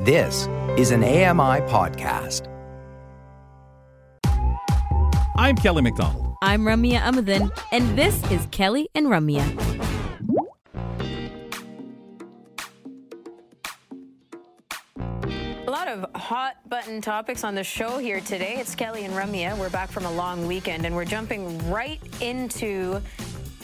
This is an AMI podcast. I'm Kelly McDonald. I'm Ramya Amuthan, and this is Kelly and Ramya. A lot of hot button topics on the show here today. It's Kelly and Ramya. We're back from a long weekend and we're jumping right into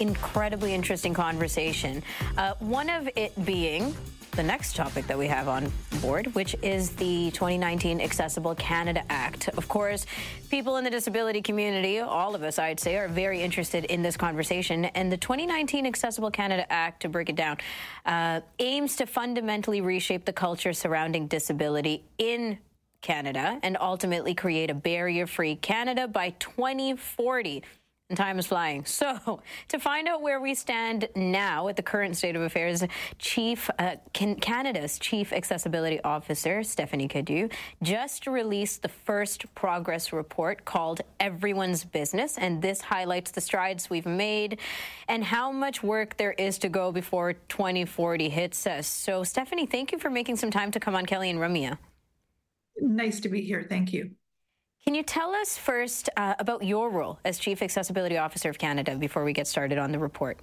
incredibly interesting conversation. Uh, one of it being the next topic that we have on board, which is the 2019 Accessible Canada Act. Of course, people in the disability community, all of us, I'd say, are very interested in this conversation. And the 2019 Accessible Canada Act, to break it down, uh, aims to fundamentally reshape the culture surrounding disability in Canada and ultimately create a barrier free Canada by 2040. And time is flying. So, to find out where we stand now at the current state of affairs, Chief uh, Canada's Chief Accessibility Officer Stephanie Cadieux just released the first progress report called Everyone's Business, and this highlights the strides we've made and how much work there is to go before 2040 hits us. So, Stephanie, thank you for making some time to come on Kelly and Ramya. Nice to be here. Thank you. Can you tell us first uh, about your role as Chief Accessibility Officer of Canada before we get started on the report?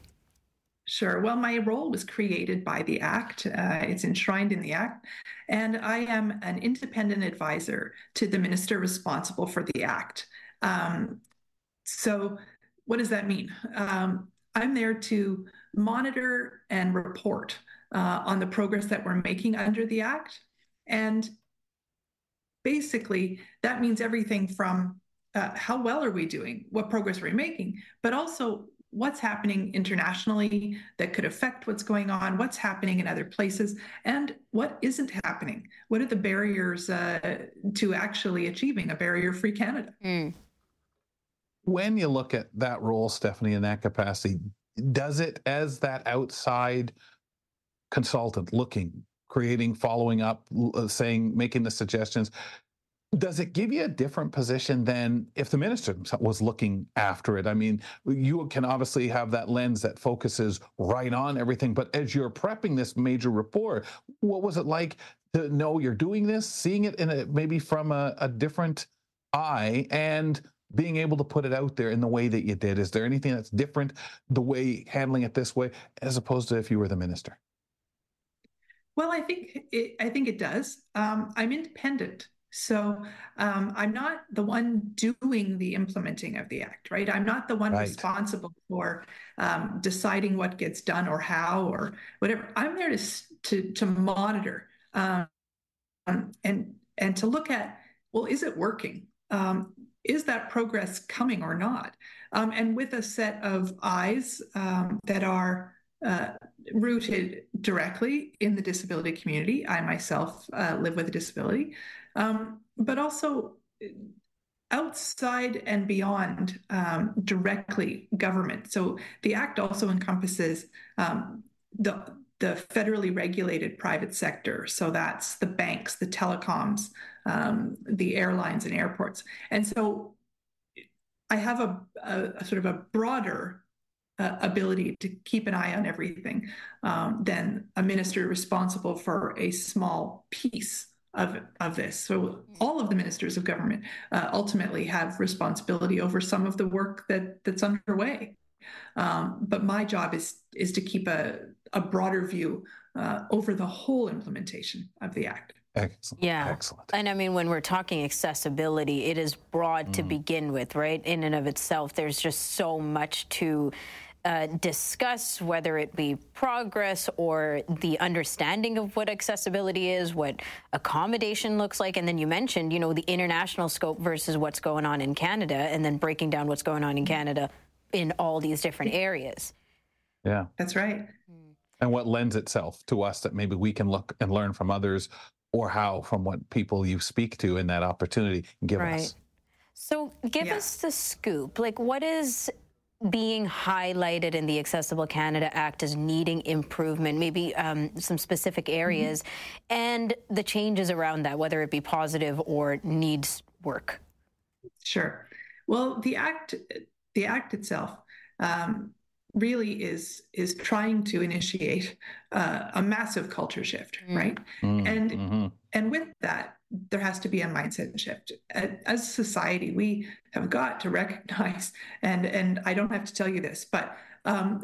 Sure. Well, my role was created by the Act. Uh, it's enshrined in the Act. And I am an independent advisor to the minister responsible for the Act. Um, so, what does that mean? Um, I'm there to monitor and report uh, on the progress that we're making under the Act. And basically that means everything from uh, how well are we doing, what progress are we making, but also what's happening internationally that could affect what's going on, what's happening in other places, and what isn't happening. What are the barriers uh, to actually achieving a barrier free Canada? Mm. When you look at that role, Stephanie, in that capacity, does it as that outside consultant looking creating, following up, saying, making the suggestions. Does it give you a different position than if the minister was looking after it? I mean, you can obviously have that lens that focuses right on everything, but as you're prepping this major report, what was it like to know you're doing this, seeing it in a maybe from a, a different eye, and being able to put it out there in the way that you did? Is there anything that's different the way handling it this way as opposed to if you were the minister? Well, I think it, I think it does. Um, I'm independent, so um, I'm not the one doing the implementing of the act, right? I'm not the one right. responsible for um, deciding what gets done or how or whatever. I'm there to to, to monitor um, and and to look at well, is it working? Um, is that progress coming or not? Um, and with a set of eyes that are uh, rooted directly in the disability community. I myself uh, live with a disability, um, but also outside and beyond um, directly government. So the Act also encompasses um, the the federally regulated private sector. So that's the banks, the telecoms, um, the airlines and airports. And so I have a, a, a sort of a broader uh, ability to keep an eye on everything um, than a minister responsible for a small piece of, of this. So all of the ministers of government uh, ultimately have responsibility over some of the work that that's underway. Um, but my job is is to keep a, a broader view uh, over the whole implementation of the act. Excellent. Yeah. Excellent. And I mean, when we're talking accessibility, it is broad mm. to begin with, right? In and of itself, there's just so much to uh, discuss, whether it be progress or the understanding of what accessibility is, what accommodation looks like. And then you mentioned, you know, the international scope versus what's going on in Canada, and then breaking down what's going on in Canada in all these different areas. Yeah. That's right. And what lends itself to us that maybe we can look and learn from others or how from what people you speak to in that opportunity give right. us. So give yeah. us the scoop. Like what is being highlighted in the Accessible Canada Act as needing improvement, maybe um, some specific areas, mm-hmm. and the changes around that, whether it be positive or needs work? Sure. Well, the act, the act itself, um, really is is trying to initiate uh, a massive culture shift, mm. right? Mm, and mm-hmm. and with that, there has to be a mindset shift. As society, we have got to recognize, and and I don't have to tell you this, but um,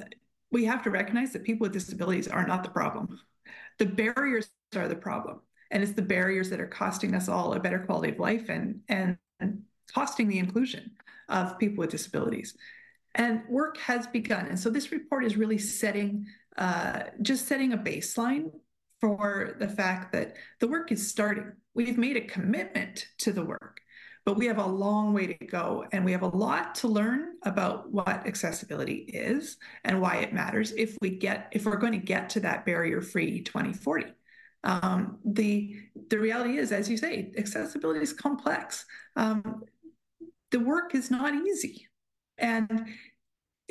we have to recognize that people with disabilities are not the problem. The barriers are the problem, and it's the barriers that are costing us all a better quality of life and and, and costing the inclusion of people with disabilities. And work has begun, and so this report is really setting uh, just setting a baseline for the fact that the work is starting. We've made a commitment to the work, but we have a long way to go. And we have a lot to learn about what accessibility is and why it matters if we get if we're going to get to that barrier free 2040. Um, the the reality is, as you say, accessibility is complex. Um, the work is not easy, and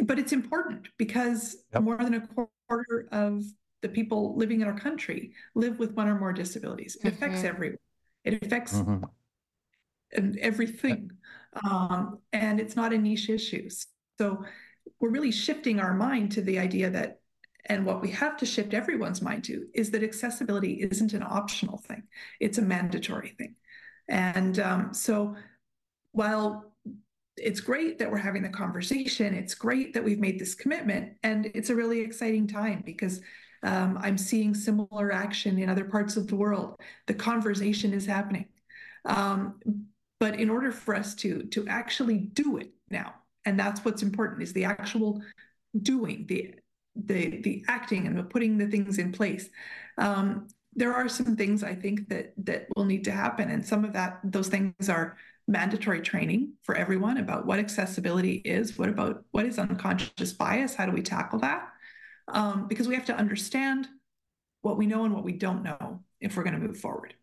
but it's important because yep. more than a quarter of the people living in our country live with one or more disabilities. It mm-hmm. affects everyone. It affects mm-hmm. everything, um, and it's not a niche issue. So we're really shifting our mind to the idea that, and what we have to shift everyone's mind to is that accessibility isn't an optional thing; it's a mandatory thing. And um, so, while it's great that we're having the conversation. It's great that we've made this commitment. And it's a really exciting time because um, I'm seeing similar action in other parts of the world. The conversation is happening. Um, but in order for us to, to actually do it now, and that's what's important, is the actual doing, the the the acting and the putting the things in place. Um, there are some things I think that that will need to happen, and some of that those things are mandatory training for everyone about what accessibility is, what about what is unconscious bias, how do we tackle that? Um, because we have to understand what we know and what we don't know if we're going to move forward.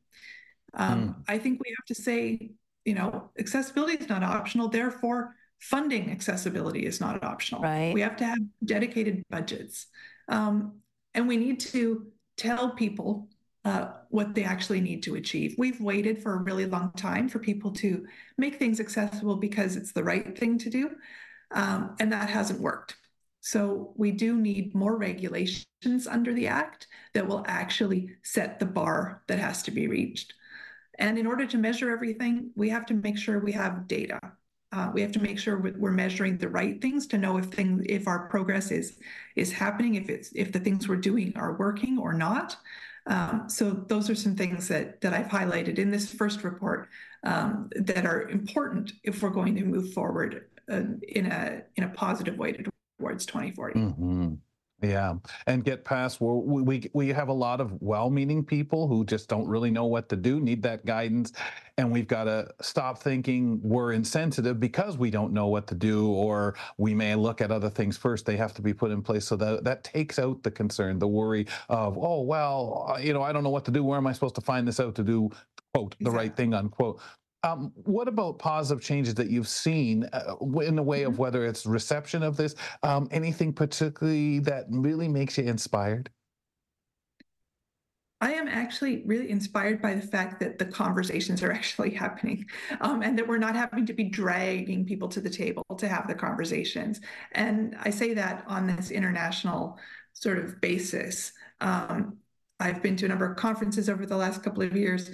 Um, mm. I think we have to say, you know, accessibility is not optional. Therefore, funding accessibility is not optional. Right. We have to have dedicated budgets. Um, and we need to tell people uh, what they actually need to achieve. We've waited for a really long time for people to make things accessible because it's the right thing to do. Um, and that hasn't worked. So we do need more regulations under the Act that will actually set the bar that has to be reached. And in order to measure everything, we have to make sure we have data. Uh, we have to make sure we're measuring the right things to know if thing, if our progress is is happening, if it's if the things we're doing are working or not. Um, so those are some things that that I've highlighted in this first report um, that are important if we're going to move forward uh, in a in a positive way to towards 2040. Mm-hmm. Yeah, and get past where we we have a lot of well-meaning people who just don't really know what to do, need that guidance, and we've got to stop thinking we're insensitive because we don't know what to do, or we may look at other things first. They have to be put in place so that that takes out the concern, the worry of oh well, you know I don't know what to do. Where am I supposed to find this out to do quote the exactly. right thing unquote? Um, what about positive changes that you've seen uh, in the way of mm-hmm. whether it's reception of this? Um, anything particularly that really makes you inspired? I am actually really inspired by the fact that the conversations are actually happening um, and that we're not having to be dragging people to the table to have the conversations. And I say that on this international sort of basis. Um, I've been to a number of conferences over the last couple of years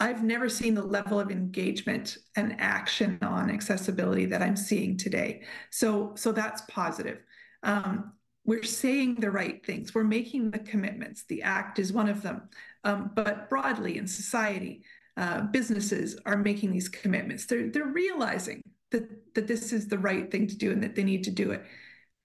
I've never seen the level of engagement and action on accessibility that I'm seeing today. So, so that's positive. Um, we're saying the right things. We're making the commitments. The act is one of them. Um, but broadly in society, uh, businesses are making these commitments. They're they're realizing that that this is the right thing to do and that they need to do it.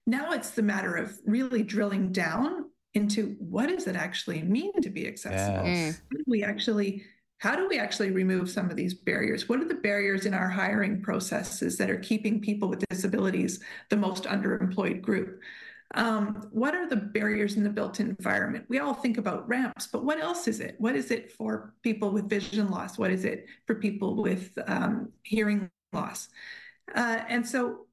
Now it's the matter of really drilling down into what does it actually mean to be accessible. Yes. We actually how do we actually remove some of these barriers? What are the barriers in our hiring processes that are keeping people with disabilities the most underemployed group? Um, what are the barriers in the built environment? We all think about ramps, but what else is it? What is it for people with vision loss? What is it for people with um, hearing loss? Uh, and so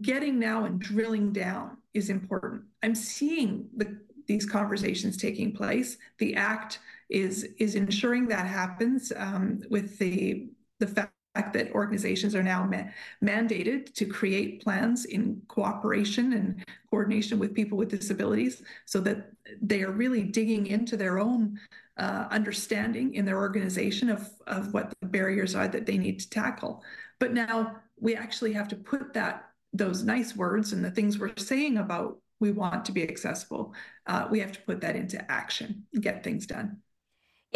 getting now and drilling down is important. I'm seeing the, these conversations taking place. The ACT is is ensuring that happens um, with the the fact that organizations are now ma- mandated to create plans in cooperation and coordination with people with disabilities so that they are really digging into their own uh, understanding in their organization of, of what the barriers are that they need to tackle. But now we actually have to put that those nice words and the things we're saying about we want to be accessible, uh, we have to put that into action and get things done.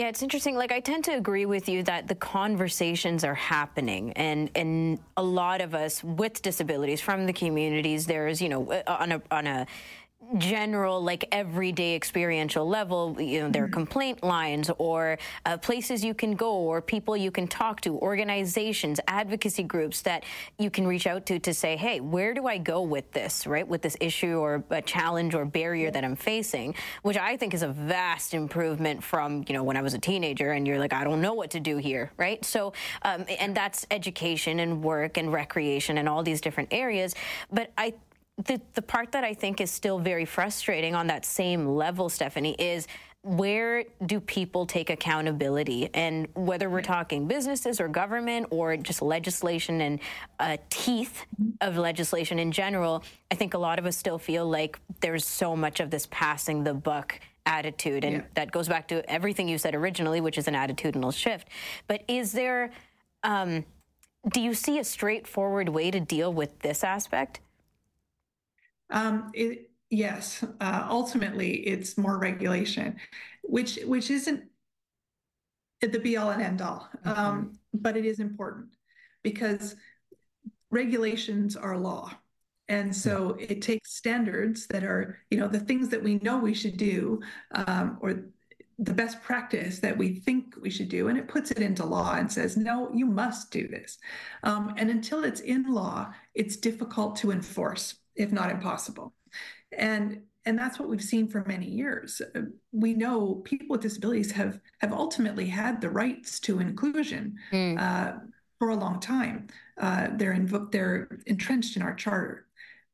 Yeah, it's interesting. Like I tend to agree with you that the conversations are happening, and and a lot of us with disabilities from the communities, there's you know uh, on a on a general, like everyday experiential level, you know, there are complaint lines or uh, places you can go or people you can talk to, organizations, advocacy groups that you can reach out to to say, hey, where do I go with this, right? With this issue or a challenge or barrier that I'm facing, which I think is a vast improvement from, you know, when I was a teenager and you're like, I don't know what to do here, right? So, um, and that's education and work and recreation and all these different areas. But I the, the part that I think is still very frustrating on that same level, Stephanie, is where do people take accountability? And whether we're talking businesses or government or just legislation and uh, teeth of legislation in general, I think a lot of us still feel like there's so much of this passing the buck attitude. And yeah. that goes back to everything you said originally, which is an attitudinal shift. But is there, um, do you see a straightforward way to deal with this aspect? Um, it, yes, uh, ultimately it's more regulation, which which isn't the be all and end all, mm-hmm. um, but it is important because regulations are law. And so yeah. it takes standards that are, you know, the things that we know we should do, um, or the best practice that we think we should do, and it puts it into law and says, no, you must do this. Um, and until it's in law, it's difficult to enforce if not impossible. And and that's what we've seen for many years. We know people with disabilities have have ultimately had the rights to inclusion mm. uh, for a long time. Uh, they're inv- they're entrenched in our charter,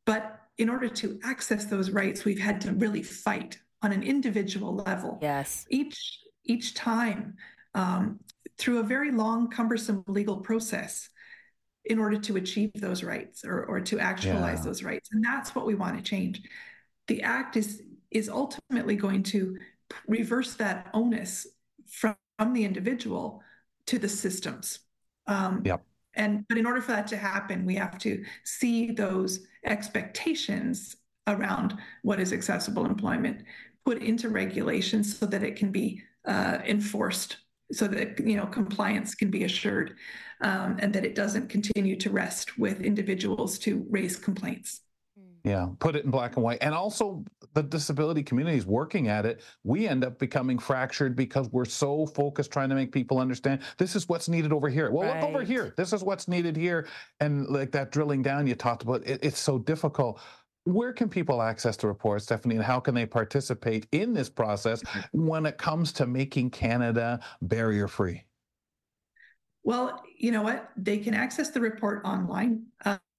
but in order to access those rights, we've had to really fight on an individual level. Yes. Each each time um, through a very long, cumbersome legal process in order to achieve those rights or, or to actualize yeah. those rights. And that's what we want to change. The act is is ultimately going to reverse that onus from, from the individual to the systems. Um, yep. And but in order for that to happen, we have to see those expectations around what is accessible employment put into regulations so that it can be uh, enforced so that you know compliance can be assured um, and that it doesn't continue to rest with individuals to raise complaints. Yeah put it in black and white. And also the disability community is working at it. We end up becoming fractured because we're so focused trying to make people understand this is what's needed over here. Well right. look over here. This is what's needed here. And like that drilling down you talked about it, it's so difficult where can people access the report, Stephanie, and how can they participate in this process when it comes to making Canada barrier free? Well, you know what? They can access the report online.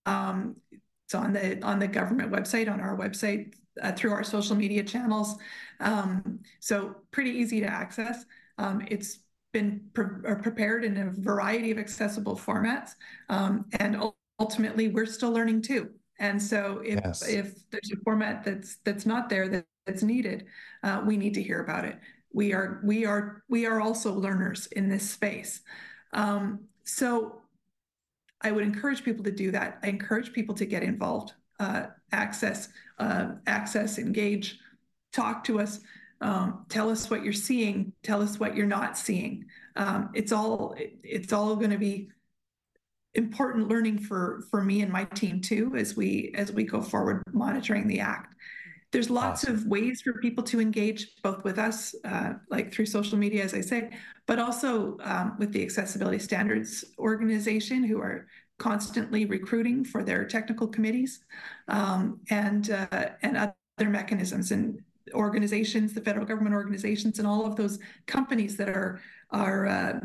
Um, it's on the on the government website, on our website, uh, through our social media channels. Um, so pretty easy to access. Um, it's been pre- prepared in a variety of accessible formats, um, and ultimately, we're still learning too. And so if yes. if there's a format that's that's not there that, that's needed, uh, we need to hear about it. We are we are we are also learners in this space. Um, so I would encourage people to do that. I encourage people to get involved, uh, access, uh, access, engage, talk to us, um, tell us what you're seeing, tell us what you're not seeing. Um, it's all it, it's all going to be important learning for for me and my team too as we as we go forward monitoring the act there's lots awesome. of ways for people to engage both with us uh, like through social media as i say but also um, with the accessibility standards organization who are constantly recruiting for their technical committees um, and uh, and other mechanisms and organizations the federal government organizations and all of those companies that are are uh,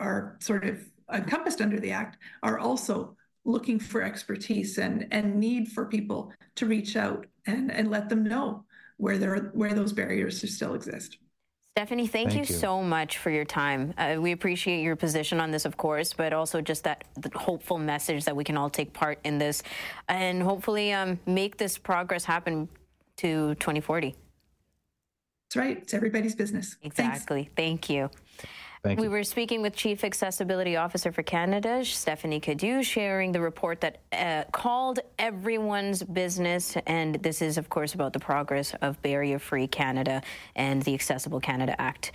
are sort of encompassed under the Act are also looking for expertise and, and need for people to reach out and, and let them know where there are, where those barriers still exist. Stephanie, thank, thank you, you, so much for your time. Uh, we appreciate your position on this, of course, but also just that hopeful message that we can all take part in this and hopefully um, make this progress happen to 2040. That's right. It's everybody's business. Exactly. Thanks. Thank you. Thank we you. were speaking with Chief Accessibility Officer for Canada, Stephanie Cadieux, sharing the report that uh, called everyone's business. And this is, of course, about the progress of Barrier Free Canada and the Accessible Canada Act.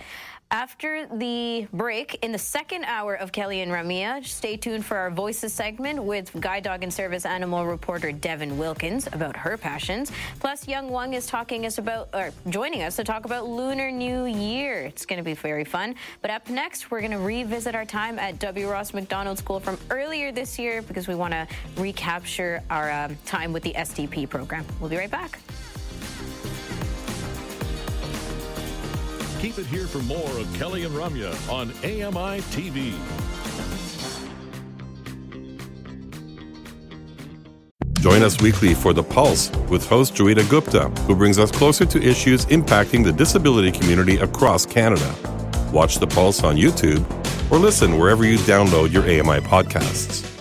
After the break, in the second hour of Kelly and Ramya, stay tuned for our Voices segment with Guide Dog and Service Animal reporter Devin Wilkins about her passions. Plus, Young Wang is talking us about, or joining us to talk about Lunar New Year. It's going to be very fun. But up next, we're going to revisit our time at W. Ross Macdonald School from earlier this year because we want to recapture our um, time with the STP program. We'll be right back. Keep it here for more of Kelly and Ramya on AMI TV. Join us weekly for The Pulse with host Joeita Gupta, who brings us closer to issues impacting the disability community across Canada. Watch The Pulse on YouTube or listen wherever you download your AMI podcasts.